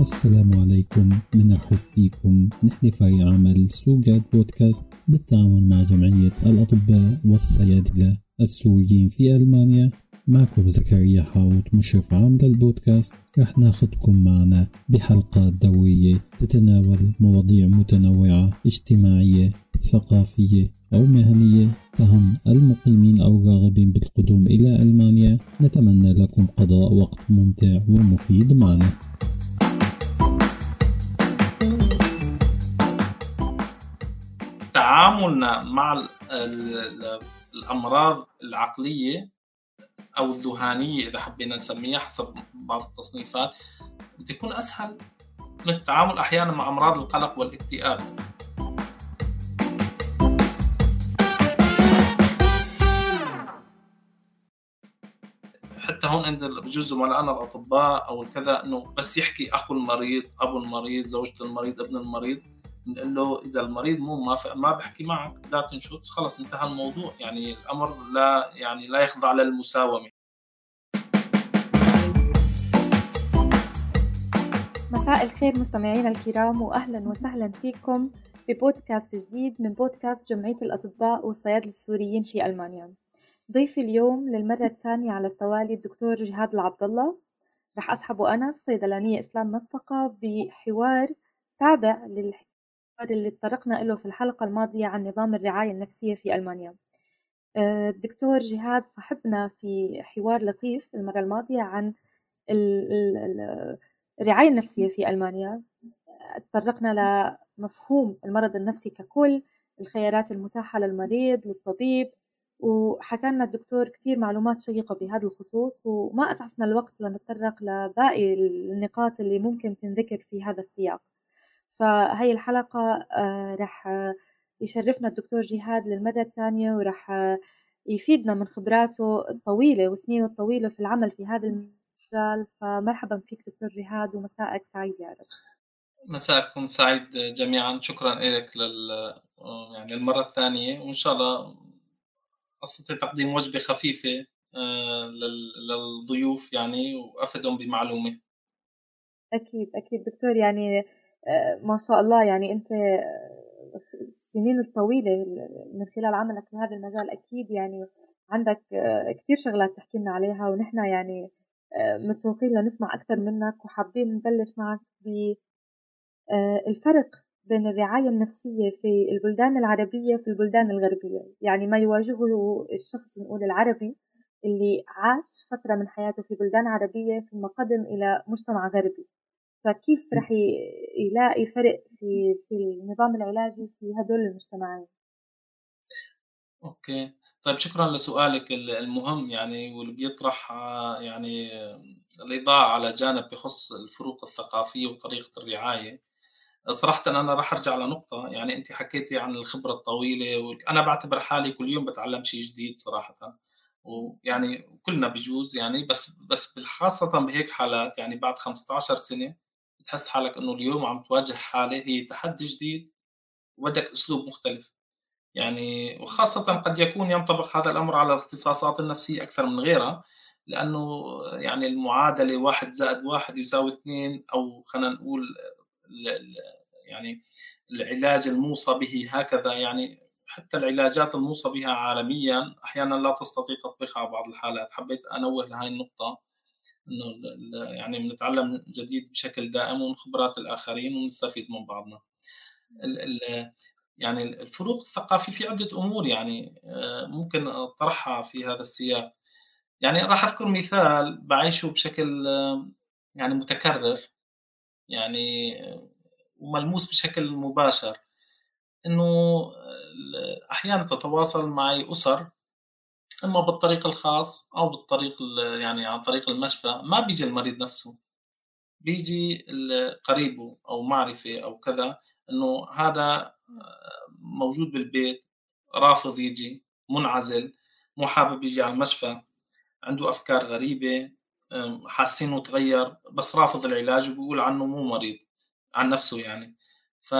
السلام عليكم. بنرحب فيكم. نحن فريق عمل سوجاد بودكاست بالتعاون مع جمعية الأطباء والصيادلة السوريين في ألمانيا. معكم زكريا حاوط مشرف عام للبودكاست رح ناخدكم معنا بحلقات دورية تتناول مواضيع متنوعة اجتماعية ثقافية أو مهنية. تهم المقيمين أو الراغبين بالقدوم إلى ألمانيا. نتمنى لكم قضاء وقت ممتع ومفيد معنا. تعاملنا مع الأمراض العقلية أو الذهانية إذا حبينا نسميها حسب بعض التصنيفات بتكون أسهل من التعامل أحيانا مع أمراض القلق والاكتئاب. حتى هون عند بجوز زملائنا الأطباء أو الكذا إنه بس يحكي أخو المريض أبو المريض زوجة المريض ابن المريض. بنقول له إذا المريض مو موافق ما بحكي معك لا تنشط خلص انتهى الموضوع. يعني الأمر لا يعني لا يخضع للمساومة. مساء الخير مستمعينا الكرام واهلا وسهلا فيكم ببودكاست جديد من بودكاست جمعية الأطباء والصيادله السوريين في ألمانيا. ضيفي اليوم للمرة الثانية على التوالي الدكتور جهاد العبد الله رح أصحبه أنا الصيدلانية إسلام مسبقة بحوار تابع للحوار اللي تطرقنا له في الحلقة الماضية عن نظام الرعاية النفسية في ألمانيا. آه، الدكتور جهاد صاحبنا في حوار لطيف المرة الماضية عن الرعاية النفسية في ألمانيا. تطرقنا لمفهوم المرض النفسي ككل الخيارات المتاحة للمريض للطبيب. وحكى لنا الدكتور كثير معلومات شيقة بهذا الخصوص وما أسعفنا الوقت لنتطرق لباقي النقاط اللي ممكن تنذكر في هذا السياق. فهي الحلقة آه، رح يشرفنا الدكتور جهاد للمرة الثانية ورح يفيدنا من خبراته الطويلة وسنينه الطويلة في العمل في هذا المجال. فمرحبا فيك دكتور جهاد ومساءك سعيد يا رب. مساءكم سعيد جميعا. شكرا لك لل يعني المرة الثانية. وإن شاء الله أستطيع تقديم وجبة خفيفة آه، للضيوف يعني وأفدهم بمعلومة. أكيد أكيد. دكتور يعني ما شاء الله يعني أنت آه، السنين الطويله من خلال عملك في هذا المجال أكيد يعني عندك كثير شغلات تحكي لنا عليها ونحن يعني متشوقين لنسمع أكثر منك وحابين نبلش معك بالفرق بين الرعاية النفسية في البلدان العربية في البلدان الغربية. يعني ما يواجهه الشخص نقول العربي اللي عاش فترة من حياته في بلدان عربية ثم قدم إلى مجتمع غربي. فكيف رح يلاقي فرق في في النظام العلاجي في هدول المجتمعين؟ أوكي. طيب شكرا لسؤالك المهم يعني واللي بيطرح يعني الإضاءة على جانب بخص الفروق الثقافية وطريقة الرعاية. صراحة أنا راح أرجع لنقطة يعني أنت حكيتي عن الخبرة الطويلة أنا بعتبر حالي كل يوم بتعلم شيء جديد صراحة. ويعني كلنا بجوز يعني بس بس خاصة بهيك حالات يعني بعد 15 سنة بتحس حالك إنه اليوم عم تواجه حالة هي تحدي جديد وبدك أسلوب مختلف. يعني وخاصة قد يكون ينطبق هذا الأمر على الاختصاصات النفسية أكثر من غيرها لأنه يعني المعادلة واحد زائد واحد يساوي اثنين أو خلينا نقول يعني العلاج الموصى به هكذا. يعني حتى العلاجات الموصى بها عالميا أحيانا لا تستطيع تطبيقها على بعض الحالات. حبيت أنوه لهي النقطة. إنه يعني بنتعلم جديد بشكل دائم من خبرات الآخرين ونستفيد من بعضنا. يعني الفروق الثقافية في عدة أمور يعني آه، ممكن أطرحها في هذا السياق. يعني راح أذكر مثال بعيشه بشكل آه، يعني متكرر يعني وملموس بشكل مباشر. إنه أحيانا تتواصل معي أسر إما بالطريق الخاص أو بالطريق يعني عن طريق المشفى ما بيجي المريض نفسه. بيجي قريبه أو معرفة أو كذا إنه هذا موجود بالبيت رافض يجي منعزل مو حابب يجي على المشفى عنده أفكار غريبة حاسينه تغير بس رافض العلاج وبيقول عنه مو مريض عن نفسه يعني. ف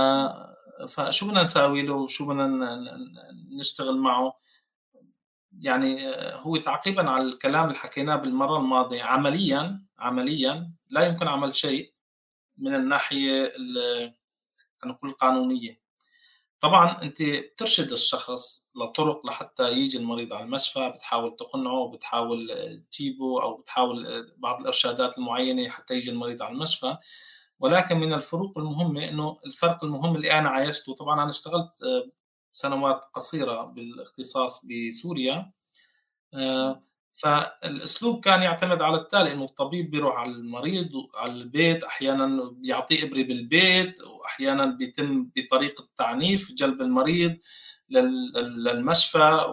فشو بدنا نساوي له؟ وشو بدنا نشتغل معه؟ يعني هو تعقيبا على الكلام اللي حكيناه بالمرة الماضية عمليا عمليا لا يمكن عمل شيء من الناحية خلينا نقول القانونية. طبعا أنت بترشد الشخص لطرق لحتى يجي المريض على المشفى بتحاول تقنعه بتحاول تجيبه أو بتحاول بعض الإرشادات المعينة حتى يجي المريض على المشفى. ولكن من الفروق المهمة إنه الفرق المهم اللي أنا عايشته طبعا أنا اشتغلت سنوات قصيرة بالاختصاص بسوريا. آه، فالأسلوب كان يعتمد على التالي إنه الطبيب بيروح على المريض على البيت أحيانا بيعطيه ابره بالبيت واحيانا بيتم بطريقة تعنيف جلب المريض للمشفى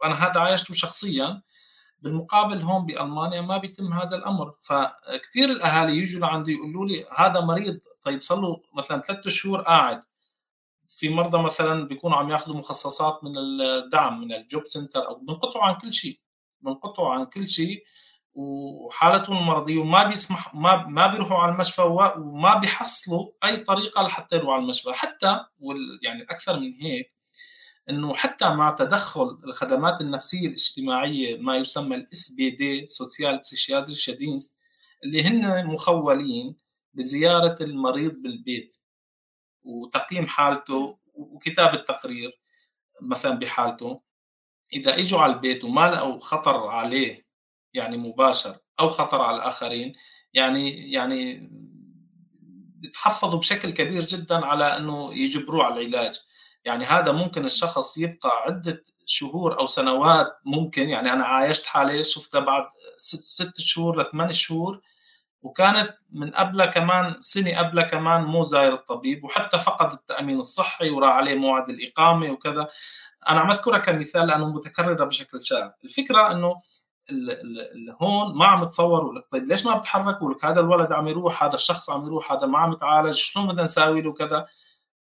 وأنا هذا عايشته شخصيا. بالمقابل هون بألمانيا ما بيتم هذا الأمر. فكثير الأهالي يجوا لعندي يقولوا لي هذا مريض طيب صار له مثلا ثلاثة شهور قاعد. في مرضى مثلا بيكونوا عم ياخذوا مخصصات من الدعم من الجوب سنتر أو بنقطعوا عن كل شيء بنقطعوا عن كل شيء وحالتهم المرضية وما بيسمح ما ما بيروحوا على المشفى وما بيحصلوا أي طريقة لحتى يروحوا على المشفى. حتى وال يعني أكثر من هيك إنه حتى مع تدخل الخدمات النفسية الاجتماعية ما يسمى ال SPD sozial اللي هن مخولين بزيارة المريض بالبيت. وتقييم حالته وكتابة تقرير مثلا بحالته. إذا إجوا على البيت وما لقوا خطر عليه يعني مباشر أو خطر على الآخرين يعني يعني بتحفظوا بشكل كبير جدا على إنه يجبروه على العلاج. يعني هذا ممكن الشخص يبقى عدة شهور أو سنوات ممكن يعني أنا عايشت حالي شفتها بعد ست, ست شهور لثمان شهور وكانت من قبلها كمان سنة قبلها كمان مو زاير الطبيب وحتى فقد التأمين الصحي وراح عليه موعد الإقامة وكذا. أنا عم اذكرها كمثال لأنه متكررة بشكل شائع الفكرة إنه هون ما عم تصوروا لك طيب ليش ما بتحركوا لك هذا الولد عم يروح هذا الشخص عم يروح هذا ما عم يتعالج شلون بدنا نساوي له كذا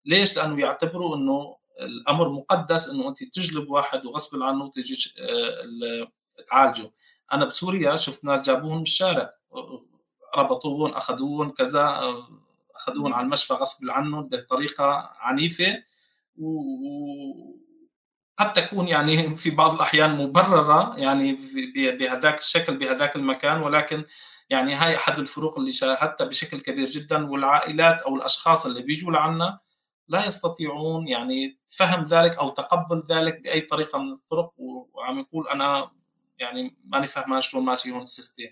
ليش؟ لأنه يعتبروا إنه الأمر مقدس إنه أنت تجلب واحد وغصب عنه تيجي آه، تعالجه. أنا بسوريا شفت ناس جابوهم من الشارع ربطوهم اخذوهم كذا آه، اخذوهم على المشفى غصب عنهم بطريقة عنيفة. قد تكون يعني في بعض الأحيان مبررة يعني بهذاك الشكل بهذاك المكان ولكن يعني هاي أحد الفروق اللي شاهدتها بشكل كبير جدا والعائلات أو الأشخاص اللي بيجوا لعنا لا يستطيعون يعني فهم ذلك أو تقبل ذلك بأي طريقة من الطرق. وعم يقول أنا يعني ماني فهمان شلون ماشي هون السيستم.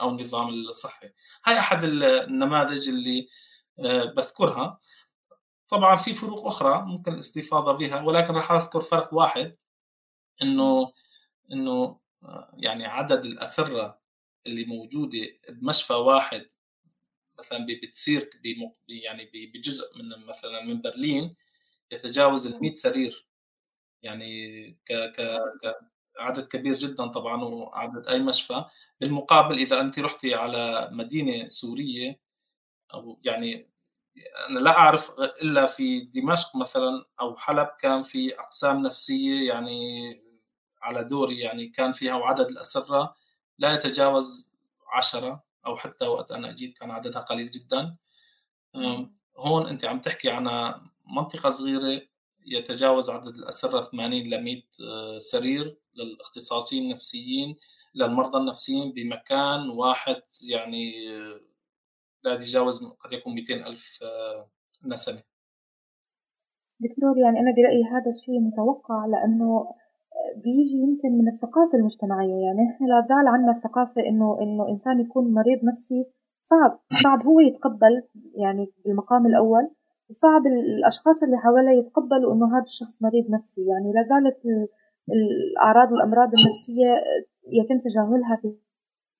أو النظام الصحي. هاي أحد النماذج اللي آه، بذكرها. طبعا في فروق أخرى ممكن الاستفاضة بها ولكن راح أذكر فرق واحد إنه إنه آه، يعني عدد الأسرة اللي موجودة بمشفى واحد مثلا بتصير يعني بجزء من مثلا من برلين يتجاوز ال 100 سرير. يعني ك ك عدد كبير جدا طبعا وعدد أي مشفى. بالمقابل إذا أنت رحتي على مدينة سورية أو يعني أنا لا أعرف إلا في دمشق مثلا أو حلب كان في أقسام نفسية يعني على دوري يعني كان فيها وعدد الأسرة لا يتجاوز عشرة أو حتى وقت أنا أجيت كان عددها قليل جدا. هون أنت عم تحكي عن منطقة صغيرة يتجاوز عدد الأسرة 80 ل 100 آه، سرير للاختصاصيين النفسيين للمرضى النفسيين بمكان واحد يعني آه، لا يتجاوز قد يكون 200 ألف آه، نسمة. دكتور يعني أنا برأيي هذا الشيء متوقع لأنه بيجي يمكن من الثقافة المجتمعية. يعني نحن لا زال عندنا الثقافة إنه إنه إنسان يكون مريض نفسي صعب. صعب هو يتقبل يعني بالمقام الأول. وصعب الأشخاص اللي حواليه يتقبلوا إنه هذا الشخص مريض نفسي. يعني لا زالت الأعراض والأمراض النفسية يتم تجاهلها في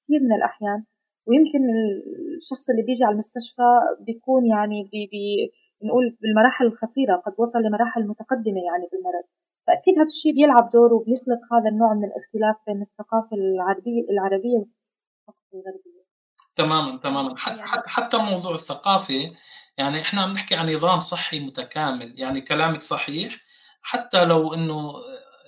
كثير من الأحيان. ويمكن الشخص اللي بيجي على المستشفى بيكون يعني بي بي نقول بالمراحل الخطيرة قد وصل لمراحل متقدمة يعني بالمرض. فأكيد هذا الشيء بيلعب دور وبيخلق هذا النوع من الاختلاف بين الثقافة العربية العربية والثقافة الغربية. تماما تماما. حتى حتى موضوع الثقافة يعني إحنا عم نحكي عن نظام صحي متكامل يعني كلامك صحيح. حتى لو إنه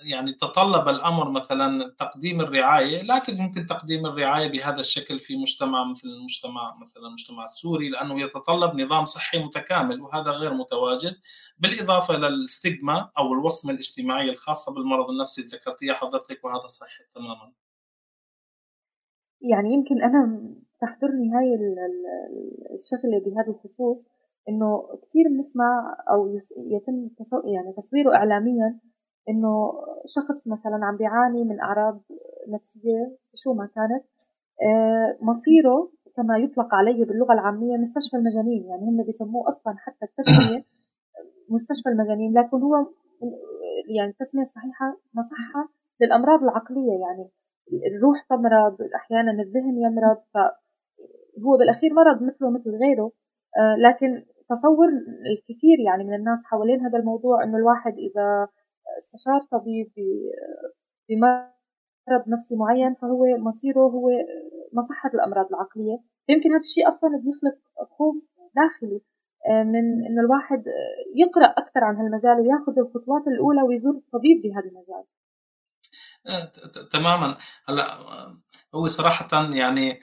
يعني تطلب الأمر مثلا تقديم الرعاية لكن ممكن تقديم الرعاية بهذا الشكل في مجتمع مثل المجتمع مثلا المجتمع السوري لأنه يتطلب نظام صحي متكامل وهذا غير متواجد. بالإضافة للستيغما أو الوصمة الاجتماعية الخاصة بالمرض النفسي ذكرتيها حضرتك وهذا صحيح تماما. يعني يمكن أنا تحضرني هاي الشغلة بهذا الخصوص إنه كثير بنسمع أو يتم يعني تصويره إعلاميا إنه شخص مثلا عم بيعاني من أعراض نفسية شو ما كانت آه، مصيره كما يطلق عليه باللغة العامية مستشفى المجانين يعني هم بيسموه أصلا حتى التسمية مستشفى المجانين لكن هو يعني التسمية الصحيحة مصحة للأمراض العقلية يعني الروح تمرض أحيانا الذهن يمرض فهو بالأخير مرض مثله مثل غيره. آه، لكن تصور الكثير يعني من الناس حوالين هذا الموضوع إنه الواحد إذا استشار طبيب بمرض نفسي معين فهو مصيره هو مصحة الأمراض العقلية. يمكن هذا الشيء أصلا بيخلق خوف داخلي آه، من إنه الواحد يقرأ أكثر عن هالمجال ويأخذ الخطوات الأولى ويزور الطبيب بهذا المجال. آه، تماما. هلأ هو صراحة يعني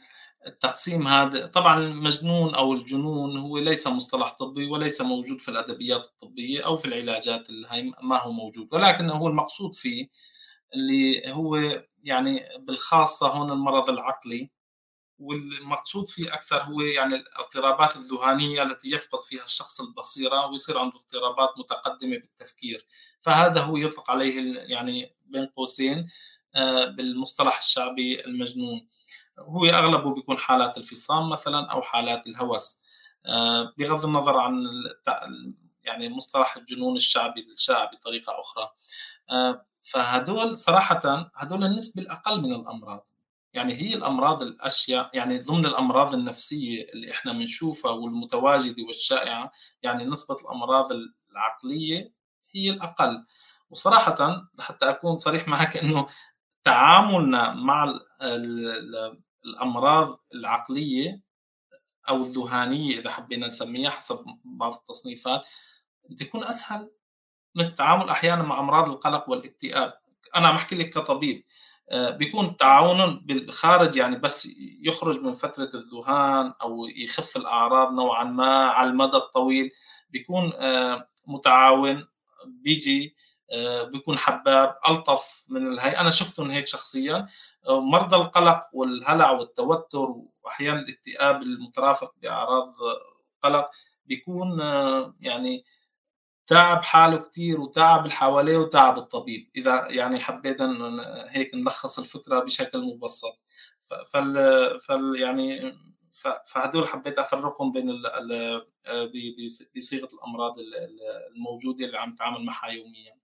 التقسيم هذا طبعا المجنون أو الجنون هو ليس مصطلح طبي وليس موجود في الأدبيات الطبية أو في العلاجات الهي ما هو موجود ولكن هو المقصود فيه اللي هو يعني بالخاصة هون المرض العقلي والمقصود فيه أكثر هو يعني الاضطرابات الذهانيه التي يفقد فيها الشخص البصيرة ويصير عنده اضطرابات متقدمة بالتفكير فهذا هو يطلق عليه يعني بين قوسين آه، بالمصطلح الشعبي المجنون. هو أغلبه بيكون حالات الفصام مثلا أو حالات الهوس. آه، بغض النظر عن يعني مصطلح الجنون الشعبي الشائع بطريقة أخرى. آه، فهدول صراحة هدول النسبة الأقل من الأمراض. يعني هي الأمراض الأشياء يعني ضمن الأمراض النفسية اللي إحنا بنشوفها والمتواجدة والشائعة يعني نسبة الأمراض العقلية هي الأقل. وصراحة حتى أكون صريح معك إنه تعاملنا مع الأمراض العقلية أو الذهانيه إذا حبينا نسميها حسب بعض التصنيفات بتكون أسهل من التعامل أحيانا مع أمراض القلق والاكتئاب. أنا عم أحكي لك كطبيب آه، بيكون تعاون بالخارج يعني بس يخرج من فترة الذهان أو يخف الأعراض نوعا ما على المدى الطويل بيكون آه، متعاون بيجي بيكون حباب ألطف من الهي أنا شفتهم هيك شخصيا. مرضى القلق والهلع والتوتر واحيانا الاكتئاب المترافق بأعراض قلق بيكون يعني تعب حاله كثير وتعب اللي حواليه وتعب الطبيب. إذا يعني حبينا هيك نلخص الفكرة بشكل مبسط. فال, فال يعني فهدول حبيت أفرقهم بين ال بصيغه الأمراض الموجودة اللي عم نتعامل معها يوميا.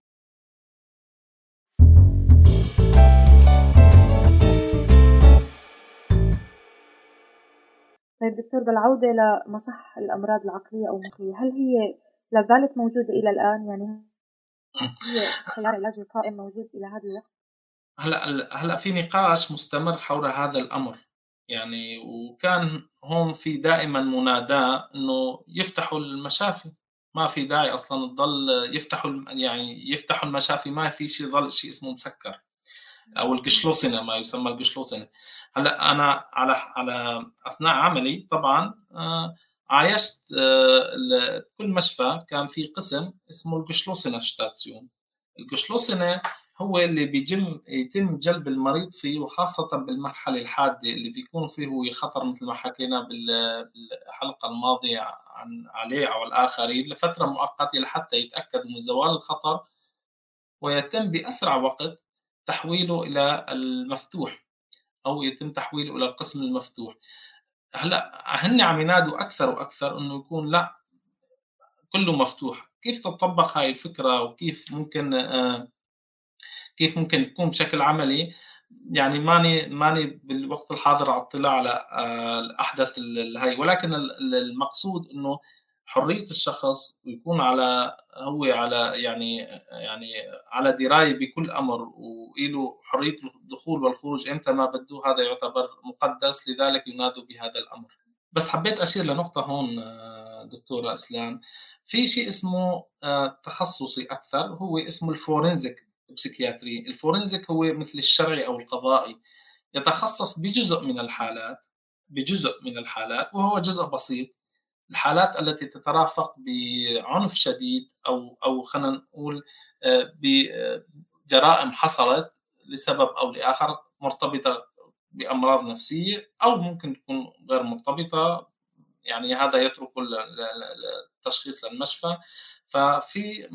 طيب دكتور بالعودة لمصح الأمراض العقلية أو المخية هل هي لا زالت موجودة إلى الآن؟ يعني هي خيار العلاج القائم موجود إلى هذا الوقت؟ هلا هلا في نقاش مستمر حول هذا الأمر. يعني وكان هون في دائما مناداة إنه يفتحوا المشافي. ما في داعي أصلا تضل يفتحوا يعني يفتحوا المشافي ما في شيء ظل شيء اسمه مسكر. أو القشلوسنه ما يسمى القشلوسنه هلأ أنا على على أثناء عملي طبعا آه عايشت آه، كل مشفى كان في قسم اسمه القشلوسنة شتاتسيون. القشلوسنة هو اللي بيجم يتم جلب المريض فيه وخاصة بالمرحلة الحادة اللي بيكون فيه خطر مثل ما حكينا بالحلقة الماضية عن عليه أو الآخرين لفترة مؤقتة لحتى يتأكدوا من زوال الخطر ويتم بأسرع وقت تحويله إلى المفتوح أو يتم تحويله إلى القسم المفتوح. هلأ هن عم ينادوا أكثر وأكثر إنه يكون لأ كله مفتوح. كيف تطبق هاي الفكرة وكيف ممكن آه كيف ممكن تكون بشكل عملي؟ يعني ماني ماني بالوقت الحاضر على اطلاع على آه الأحدث الهي ولكن المقصود إنه حرية الشخص ويكون على هو على يعني يعني على دراية بكل أمر وله حرية الدخول والخروج. إمتى ما بده هذا يعتبر مقدس لذلك ينادوا بهذا الأمر. بس حبيت أشير لنقطة هون دكتورة اسلام في شيء اسمه آه، تخصصي أكثر هو اسمه الفورنزيك بسيكياتري. الفورنزيك هو مثل الشرعي أو القضائي. يتخصص بجزء من الحالات بجزء من الحالات وهو جزء بسيط. الحالات التي تترافق بعنف شديد أو أو خلينا نقول آه، بجرائم حصلت لسبب أو لآخر مرتبطة بأمراض نفسية أو ممكن تكون غير مرتبطة. يعني هذا يترك التشخيص للمشفى. ففي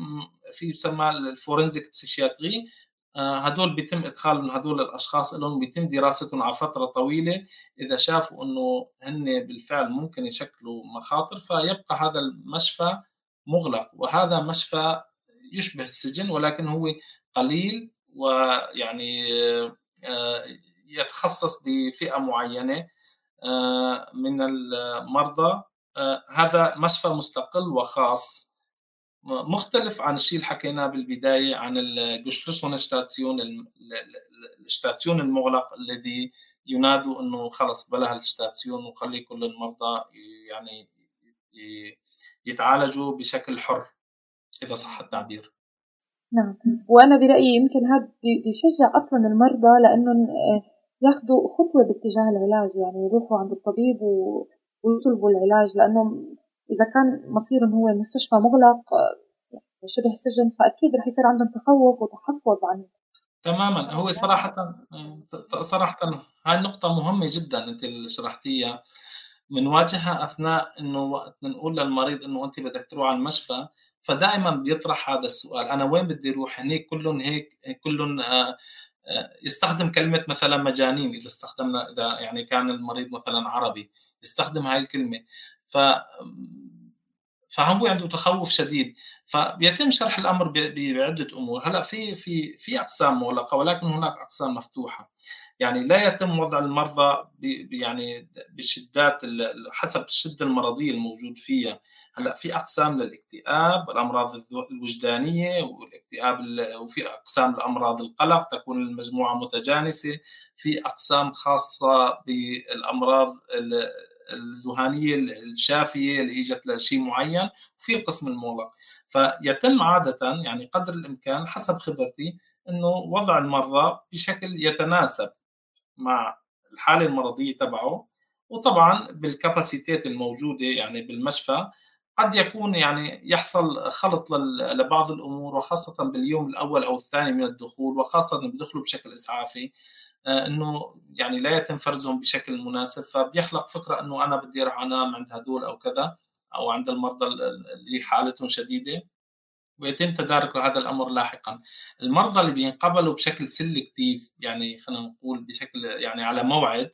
في يسمى الفورنزيك بسيشياتري هدول بيتم ادخال هدول الأشخاص لهم بيتم دراستهم على فترة طويلة. إذا شافوا إنه هن بالفعل ممكن يشكلوا مخاطر فيبقى هذا المشفى مغلق. وهذا مشفى يشبه السجن ولكن هو قليل ويعني آه، يتخصص بفئة معينة آه، من المرضى. هذا مشفى مستقل وخاص. مختلف عن الشيء اللي حكيناه بالبداية عن الجوشلوسون شتاتسيون الشتاتسيون المغلق الذي ينادوا إنه خلص بلا هالشتاتسيون وخلي كل المرضى يعني يتعالجوا بشكل حر إذا صح التعبير. نعم. وأنا برأيي يمكن هذا بيشجع أصلا المرضى لأنه ياخذوا خطوة باتجاه العلاج يعني يروحوا عند الطبيب ويطلبوا العلاج لأنه إذا كان مصيرهم هو مستشفى مغلق يعني شبه سجن فأكيد رح يصير عندهم تخوف وتحفظ عن تماما. هو صراحة صراحة هاي النقطه مهمة جدا أنت اللي شرحتيها. بنواجهها أثناء إنه وقت نقول للمريض إنه أنت بدك تروح على المشفى فدائما بيطرح هذا السؤال. أنا وين بدي أروح؟ هنيك كلهم هيك كلهم آه، آه، يستخدم كلمة مثلا مجانين إذا استخدمنا إذا يعني كان المريض مثلا عربي يستخدم هاي الكلمة. ف فهو عنده تخوف شديد. فبيتم شرح الأمر بعدة أمور. هلأ في في في أقسام مغلقة ولكن هناك أقسام مفتوحة. يعني لا يتم وضع المرضى يعني بشدات حسب الشدة المرضية الموجود فيها. هلأ في أقسام للاكتئاب الأمراض الوجدانية والاكتئاب وفي أقسام لأمراض القلق تكون المجموعة متجانسة. في أقسام خاصة بالأمراض الذهانية الشافية اللي اجت لشيء معين وفي القسم المغلق. فيتم عادة يعني قدر الإمكان حسب خبرتي إنه وضع المرضى بشكل يتناسب مع الحالة المرضية تبعه وطبعا بالكاباسيتيت الموجودة يعني بالمشفى قد يكون يعني يحصل خلط لبعض الأمور وخاصة باليوم الأول أو الثاني من الدخول وخاصة بدخلوا بشكل إسعافي. إنه يعني لا يتم فرزهم بشكل مناسب فبيخلق فكرة إنه أنا بدي أروح أنام عند هدول أو كذا أو عند المرضى اللي حالتهم شديدة ويتم تدارك هذا الأمر لاحقا. المرضى اللي بينقبلوا بشكل سلكتيف يعني خلينا نقول بشكل يعني على موعد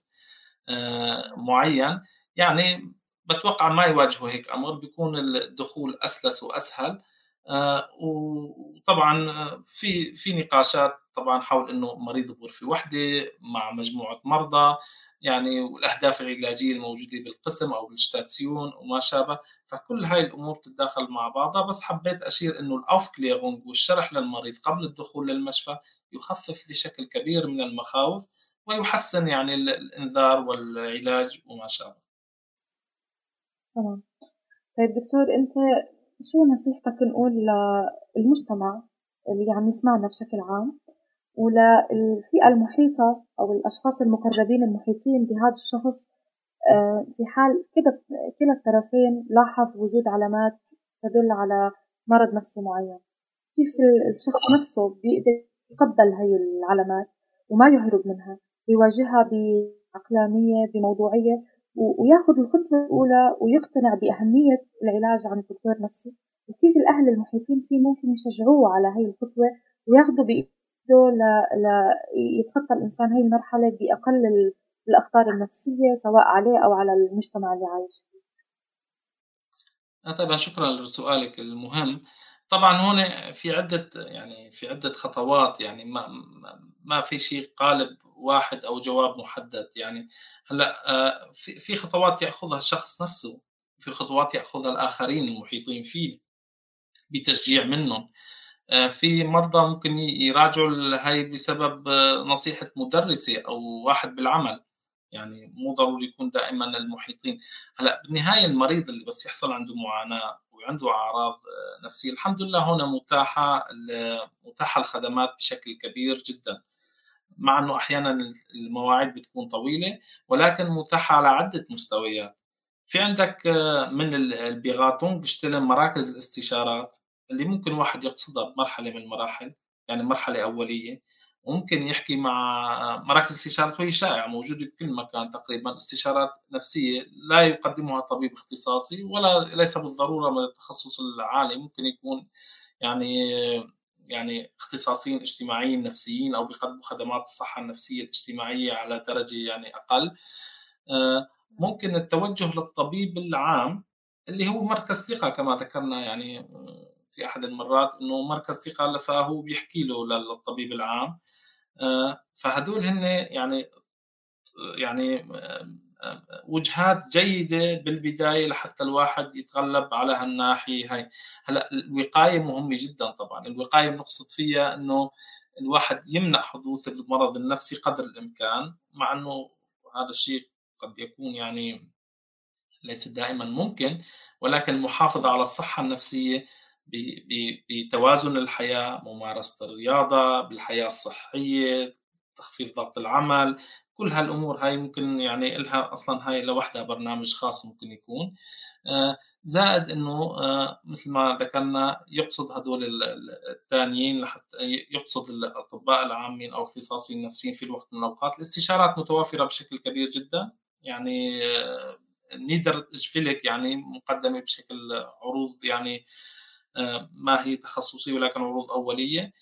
آه، معين يعني بتوقع ما يواجهوا هيك أمر بيكون الدخول أسلس وأسهل آه، وطبعا في في نقاشات طبعا حول إنه مريض بغرفه وحدة مع مجموعة مرضى يعني والأهداف العلاجية الموجودة بالقسم أو بال Station وما شابه فكل هاي الأمور تتداخل مع بعضها بس حبيت أشير إنه ال Aufklärung والشرح للمريض قبل الدخول للمشفى يخفف بشكل كبير من المخاوف ويحسن يعني الإنذار والعلاج وما شابه. تمام. طيب دكتور أنت شو نصيحتك نقول للمجتمع اللي عم يسمعنا بشكل عام وللفئة المحيطة أو الأشخاص المقربين المحيطين بهذا الشخص آه، في حال كلا الطرفين لاحظ وجود علامات تدل على مرض نفسي معين. كيف الشخص نفسه بيقدر يتقبل هاي العلامات وما يهرب منها؟ يواجهها بعقلانية بموضوعية؟ وياخذ الخطوة الأولى ويقتنع بأهمية العلاج عن الدكتور نفسه. وكيف الأهل المحيطين فيه ممكن يشجعوه على هاي الخطوة وياخذوا بإيده ليتخطى الإنسان هاي المرحلة بأقل الأخطار النفسية سواء عليه أو على المجتمع اللي عايش فيه. آه، طبعا شكرا لسؤالك المهم. طبعا هون في عدة يعني في عدة خطوات يعني ما ما في شيء قالب واحد أو جواب محدد. يعني هلأ آه، في خطوات يأخذها الشخص نفسه في خطوات يأخذها الآخرين المحيطين فيه بتشجيع منهم. آه، في مرضى ممكن يراجعوا هاي بسبب آه، نصيحة مدرسة أو واحد بالعمل. يعني مو ضروري يكون دائما المحيطين. هلأ بالنهاية المريض اللي بس يحصل عنده معاناة وعنده أعراض نفسية الحمد لله هنا متاحة متاحة الخدمات بشكل كبير جدا. مع إنه أحيانا المواعيد بتكون طويلة ولكن متاحة على عدة مستويات. في عندك آه، من البيغاتون بيشتغل مراكز الاستشارات اللي ممكن واحد يقصدها بمرحلة من المراحل يعني مرحلة أولية. ممكن يحكي مع مراكز استشارات وهي شائعة موجودة بكل مكان تقريبا. استشارات نفسية لا يقدمها طبيب اختصاصي ولا ليس بالضرورة من التخصص العالي. ممكن يكون يعني يعني اختصاصيين اجتماعيين نفسيين أو بيقدموا خدمات الصحة النفسية الاجتماعية على درجة يعني أقل. آه، ممكن التوجه للطبيب العام اللي هو مركز ثقة كما ذكرنا يعني آه، في أحد المرات إنه مركز ثقة فهو بيحكي له للطبيب العام. آه، فهدول هن يعني يعني وجهات جيدة بالبداية لحتى الواحد يتغلب على هالناحية هاي. هلأ الوقاية مهمة جدا طبعا. الوقاية بنقصد فيها إنه الواحد يمنع حدوث المرض النفسي قدر الإمكان مع إنه هذا الشيء قد يكون يعني ليس دائما ممكن ولكن المحافظة على الصحة النفسية بتوازن الحياة ممارسة الرياضة بالحياة الصحية تخفيف ضغط العمل كل هالأمور هاي ممكن يعني لها أصلا هاي لوحدها برنامج خاص ممكن يكون. آه، زائد إنه آه، مثل ما ذكرنا يقصد هدول الثانيين لحتى يقصد الأطباء العامين أو الاختصاصيين النفسيين في الوقت من الأوقات. الاستشارات متوافرة بشكل كبير جدا. يعني آه، نيدر جفيلك يعني مقدمة بشكل عروض يعني ما هي تخصصية ولكن عروض أولية.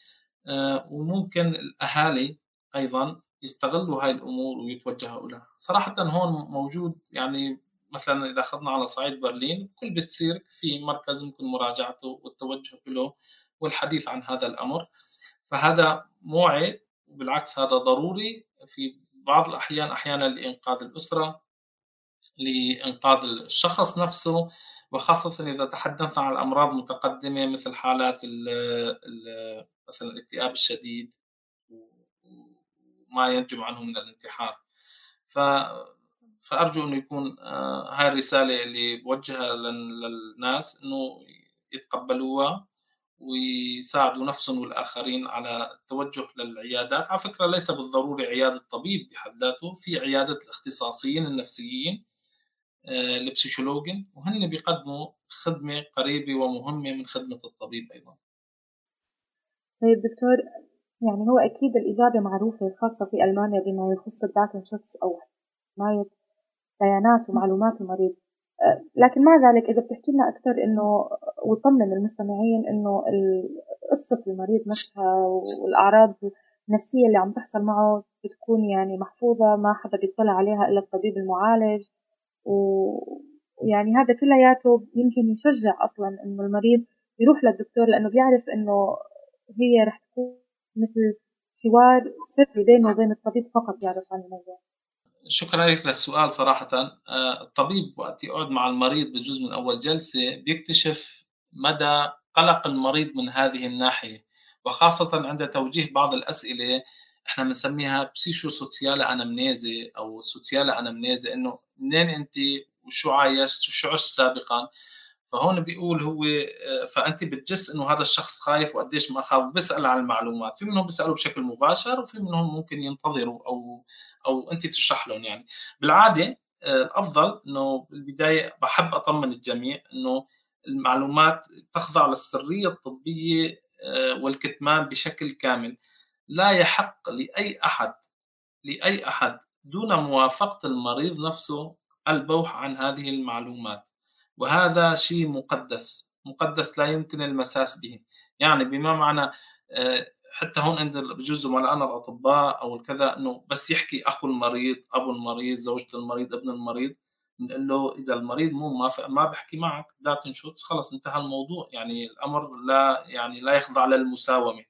وممكن الأهالي أيضا يستغلوا هاي الأمور ويتوجهوا لها صراحة هون موجود يعني مثلا إذا أخذنا على صعيد برلين كل بتصير في مركز ممكن مراجعته والتوجه له والحديث عن هذا الأمر. فهذا موعد وبالعكس هذا ضروري في بعض الأحيان أحيانا لإنقاذ الأسرة لإنقاذ الشخص نفسه. وخاصة إذا تحدثنا عن الأمراض المتقدمة مثل حالات مثلا الاكتئاب الشديد ما ينجم عنه من الانتحار ف فأرجو انه يكون آه، هاي الرسالة اللي بوجهها للناس إنه يتقبلوها ويساعدوا نفسهم والآخرين على التوجه للعيادات، على فكرة ليس بالضروري عيادة طبيب بحد ذاته، في عيادة الاختصاصيين النفسيين آه، البسيكولوجين وهن بيقدموا خدمة قريبة ومهمة من خدمة الطبيب أيضا. طيب دكتور يعني هو أكيد الإجابة معروفة خاصة في ألمانيا بما يخص ال Datenschutz أو حماية بيانات ومعلومات المريض. أه، لكن مع ذلك إذا بتحكي لنا أكثر إنه وطمن المستمعين إنه قصة المريض نفسها والأعراض النفسية اللي عم تحصل معه بتكون يعني محفوظة ما حدا بيطلع عليها إلا الطبيب المعالج. ويعني هذا كلياته يمكن يشجع أصلا إنه المريض يروح للدكتور لأنه بيعرف إنه هي رح تكون مثل حوار سري بينه وبين الطبيب فقط يعرف عن الموضوع. شكرا لك للسؤال صراحة. آه، الطبيب وقت يقعد مع المريض بجزء من أول جلسة بيكتشف مدى قلق المريض من هذه الناحية وخاصة عند توجيه بعض الأسئلة إحنا بنسميها بسيشو سوسيالا انامنيزي أو سوسيالا انامنيزي إنه منين أنت وشو عايشت وشو عشت سابقا؟ فهون بيقول هو آه، فأنت بتجس إنه هذا الشخص خايف وقديش ما خاف بيسأل عن المعلومات. في منهم بيسألوا بشكل مباشر وفي منهم ممكن ينتظروا أو أو أنت تشرح لهم يعني. بالعادة آه، الأفضل إنه بالبداية بحب أطمن الجميع إنه المعلومات تخضع للسرية الطبية آه، والكتمان بشكل كامل. لا يحق لأي أحد لأي أحد دون موافقة المريض نفسه البوح عن هذه المعلومات. وهذا شيء مقدس. مقدس لا يمكن المساس به. يعني بما معنى آه، حتى هون عند بجوز زملائنا الأطباء أو الكذا إنه بس يحكي أخو المريض أبو المريض زوجة المريض ابن المريض بنقول له إذا المريض مو موافق ما بحكي معك دات شوتس خلص انتهى الموضوع. يعني الأمر لا يعني لا يخضع للمساومة.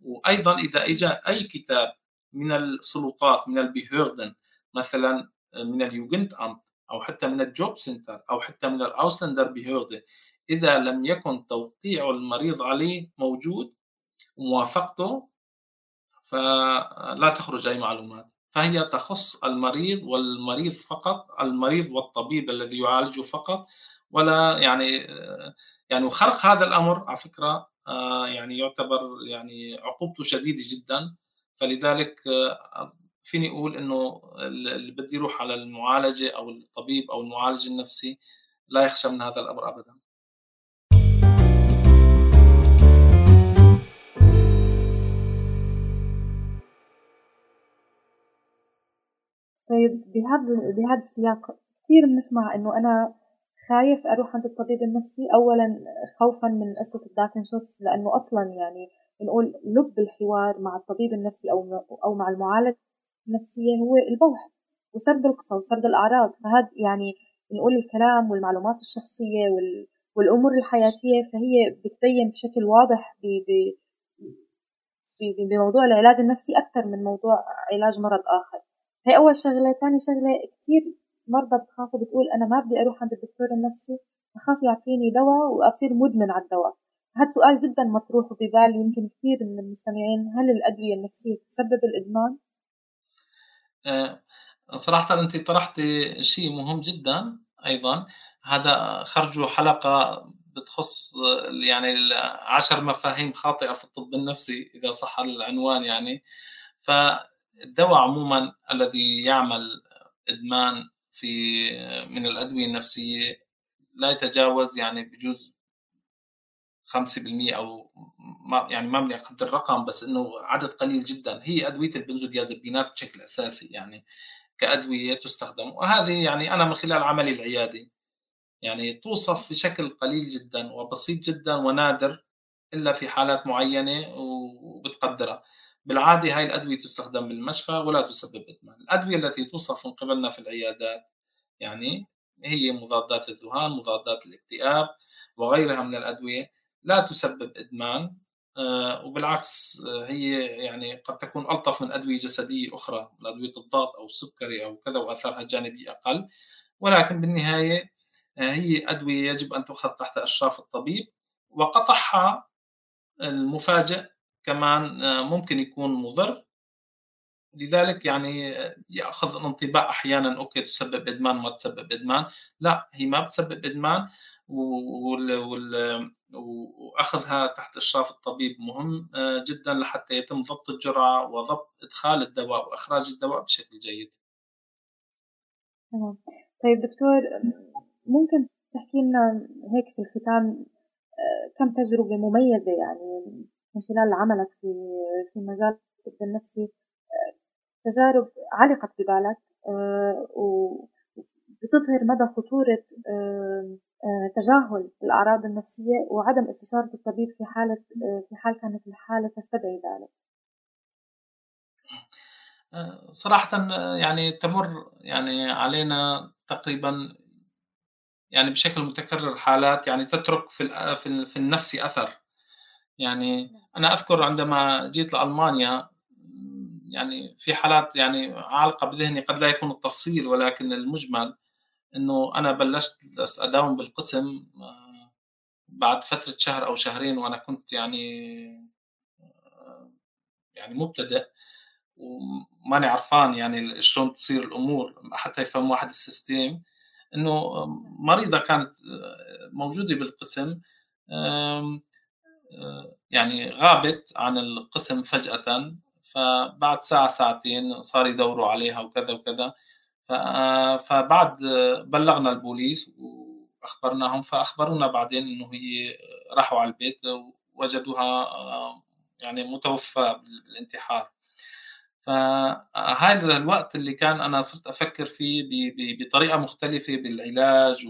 وأيضا إذا اجى أي كتاب من السلطات من ال Behörden مثلا من ال Jugendamt أو حتى من ال Jobcenter أو حتى من ال Ausländerbehörde إذا لم يكن توقيع المريض عليه موجود وموافقته فلا تخرج أي معلومات. فهي تخص المريض والمريض فقط المريض والطبيب الذي يعالجه فقط ولا يعني يعني وخرق هذا الأمر على فكرة آه، يعني يعتبر يعني عقوبته شديدة جدا. فلذلك آه، فيني أقول إنه اللي بدي يروح على المعالجة أو الطبيب أو المعالج النفسي لا يخشى من هذا الأمر ابدا. طيب بهذا بهذا السياق كثير بنسمع إنه أنا خايف أروح عند الطبيب النفسي اولا خوفا من قصة الداتن شوتس لأنه أصلا يعني بنقول لب الحوار مع الطبيب النفسي أو أو مع المعالج النفسيه هو البوح وسرد القصة وسرد الأعراض. فهذا يعني بنقول الكلام والمعلومات الشخصية وال والأمور الحياتية فهي بتبين بشكل واضح ب ب بموضوع العلاج النفسي أكثر من موضوع علاج مرض آخر. هي أول شغلة. ثاني شغلة كثير مرضى بتخاف وبتقول أنا ما بدي أروح عند الدكتور النفسي بخاف يعطيني دواء وأصير مدمن على الدواء. هذا سؤال جدا مطروح وببال يمكن كثير من المستمعين هل الأدوية النفسية تسبب الإدمان؟ أه صراحة أنت طرحت شيء مهم جدا أيضا. هذا خرجوا حلقة بتخص يعني عشر مفاهيم خاطئة في الطب النفسي إذا صح العنوان يعني. فالدواء عموما الذي يعمل إدمان في من الأدوية النفسية لا يتجاوز يعني بجوز 5% أو ما يعني ما بدي أقدر الرقم بس إنه عدد قليل جدا. هي أدوية البنزوديازيبينات بشكل أساسي يعني كأدوية تستخدم. وهذه يعني أنا من خلال عملي العيادي. يعني توصف بشكل قليل جدا وبسيط جدا ونادر إلا في حالات معينة وبتقدرها. بالعادة هاي الأدوية تستخدم بالمشفى ولا تسبب إدمان. الأدوية التي توصف من قبلنا في العيادات يعني هي مضادات الذهان مضادات الاكتئاب وغيرها من الأدوية لا تسبب إدمان آه، وبالعكس آه، هي يعني قد تكون ألطف من أدوية جسدية أخرى من أدوية الضغط أو السكري أو كذا وأثارها الجانبي أقل ولكن بالنهاية آه، هي أدوية يجب أن تؤخذ تحت أشراف الطبيب وقطعها المفاجئ كمان ممكن يكون مضر لذلك يعني يأخذ الانطباع أحيانا أوكي تسبب إدمان ما تسبب إدمان لا هي ما بتسبب إدمان. وال... وأخذها تحت إشراف الطبيب مهم آه، جدا لحتى يتم ضبط الجرعة وضبط إدخال الدواء وإخراج الدواء بشكل جيد. طيب دكتور ممكن تحكي لنا هيك في الختام آه، كم تجربة مميزة يعني من خلال عملك في في مجال الطب النفسي آه، تجارب علقت ببالك وبتظهر مدى خطورة تجاهل الأعراض النفسية وعدم استشارة الطبيب في حالة آه، في حال كانت الحالة تستدعي ذلك. آه، صراحة يعني تمر يعني علينا تقريبا يعني بشكل متكرر حالات يعني تترك في في النفسي أثر يعني أنا أذكر عندما جيت لألمانيا يعني في حالات يعني عالقة بذهني قد لا يكون التفصيل ولكن المجمل إنه أنا بلشت أداوم بالقسم آه، بعد فترة شهر أو شهرين وأنا كنت يعني آه، يعني مبتدئ وماني عرفان يعني شلون تصير الأمور حتى يفهم واحد السيستم إنه مريضة كانت آه، موجودة بالقسم يعني غابت عن القسم فجأة فبعد ساعة ساعتين صار يدوروا عليها وكذا وكذا. فبعد بلغنا البوليس وأخبرناهم فاخبرونا بعدين إنه هي راحوا على البيت وجدوها يعني متوفى بالانتحار. فهذا الوقت اللي كان أنا صرت أفكر فيه بطريقة مختلفة بالعلاج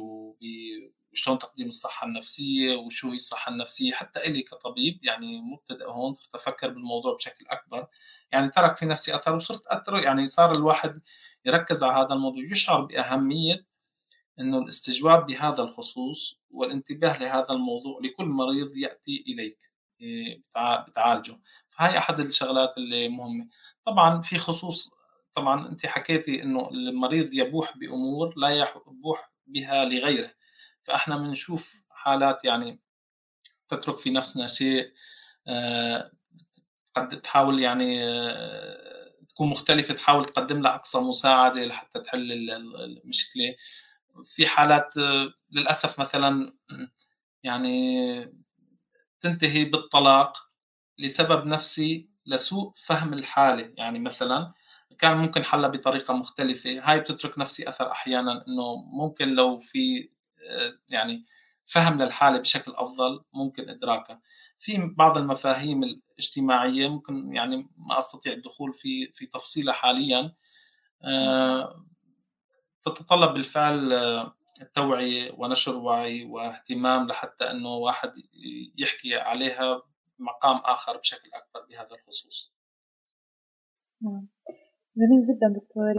وشلون تقديم الصحة النفسية وشو هي الصحة النفسية. حتى إلي كطبيب يعني مبتدئ هون صرت أفكر بالموضوع بشكل أكبر. يعني ترك في نفسي أثر وصرت اثر يعني صار الواحد يركز على هذا الموضوع. يشعر بأهمية أنه الاستجواب بهذا الخصوص والانتباه لهذا الموضوع لكل مريض يأتي إليك إيه، بتعالجه. فهي أحد الشغلات اللي مهمة. طبعا في خصوص طبعا أنت حكيتي أنه المريض يبوح بأمور لا يبوح بها لغيره. فإحنا بنشوف حالات يعني تترك في نفسنا شيء آه، قد تحاول يعني آه، تكون مختلفة تحاول تقدم لها أقصى مساعدة لحتى تحل المشكلة. في حالات للأسف مثلا يعني تنتهي بالطلاق لسبب نفسي لسوء فهم الحالة. يعني مثلا كان ممكن حلها بطريقة مختلفة هاي بتترك نفسي أثر أحيانا أنه ممكن لو في يعني فهم للحالة بشكل أفضل ممكن إدراكها. في بعض المفاهيم الاجتماعية ممكن يعني ما أستطيع الدخول في في تفصيلها حاليا. تتطلب بالفعل التوعية ونشر وعي واهتمام لحتى أنه واحد يحكي عليها مقام آخر بشكل أكبر بهذا الخصوص. جميل جدا دكتور.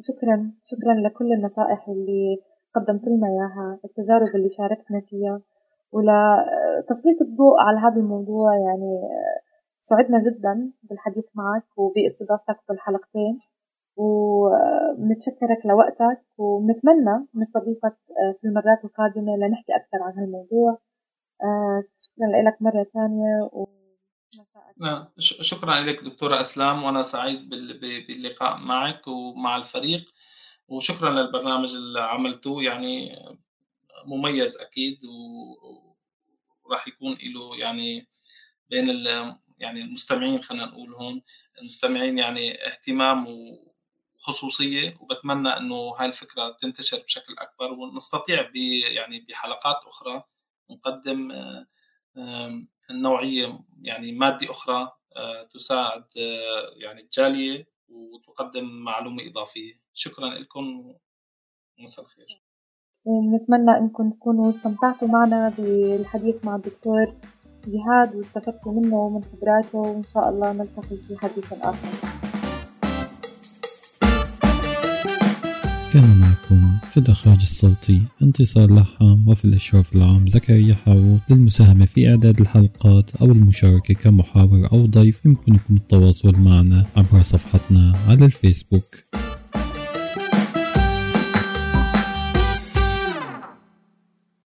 شكرا شكرا لكل النصائح اللي قدمت لنا إياها التجارب اللي شاركتنا فيها ولتسليط الضوء على هذا الموضوع يعني سعدنا جدا بالحديث معك وباستضافتك في الحلقتين وبنتشكرك لوقتك ونتمنى نستضيفك في المرات القادمة لنحكي أكثر عن هالموضوع. آه، شكرا لك مرة ثانية و... نعم شكرا لك دكتورة أسلام وأنا سعيد باللقاء معك ومع الفريق. وشكرا للبرنامج اللي عملته يعني مميز أكيد وراح يكون له يعني بين يعني المستمعين خلينا نقول هون. المستمعين يعني اهتمام وخصوصية وبتمنى إنه هاي الفكرة تنتشر بشكل أكبر ونستطيع يعني بحلقات أخرى نقدم نوعية يعني مادة أخرى آه، تساعد آه، يعني الجالية وتقدم معلومة إضافية. شكرا لكم ومساء الخير. ونتمنى أنكم تكونوا استمتعتوا معنا بالحديث مع الدكتور جهاد واستفدتوا منه ومن خبراته وإن شاء الله نلتقي في حديث آخر. كان معكم في الإخراج الصوتي انتصار لحام وفي الإشراف العام زكريا حاو للمساهمة في إعداد الحلقات أو المشاركة كمحاور أو ضيف يمكنكم التواصل معنا عبر صفحتنا على الفيسبوك.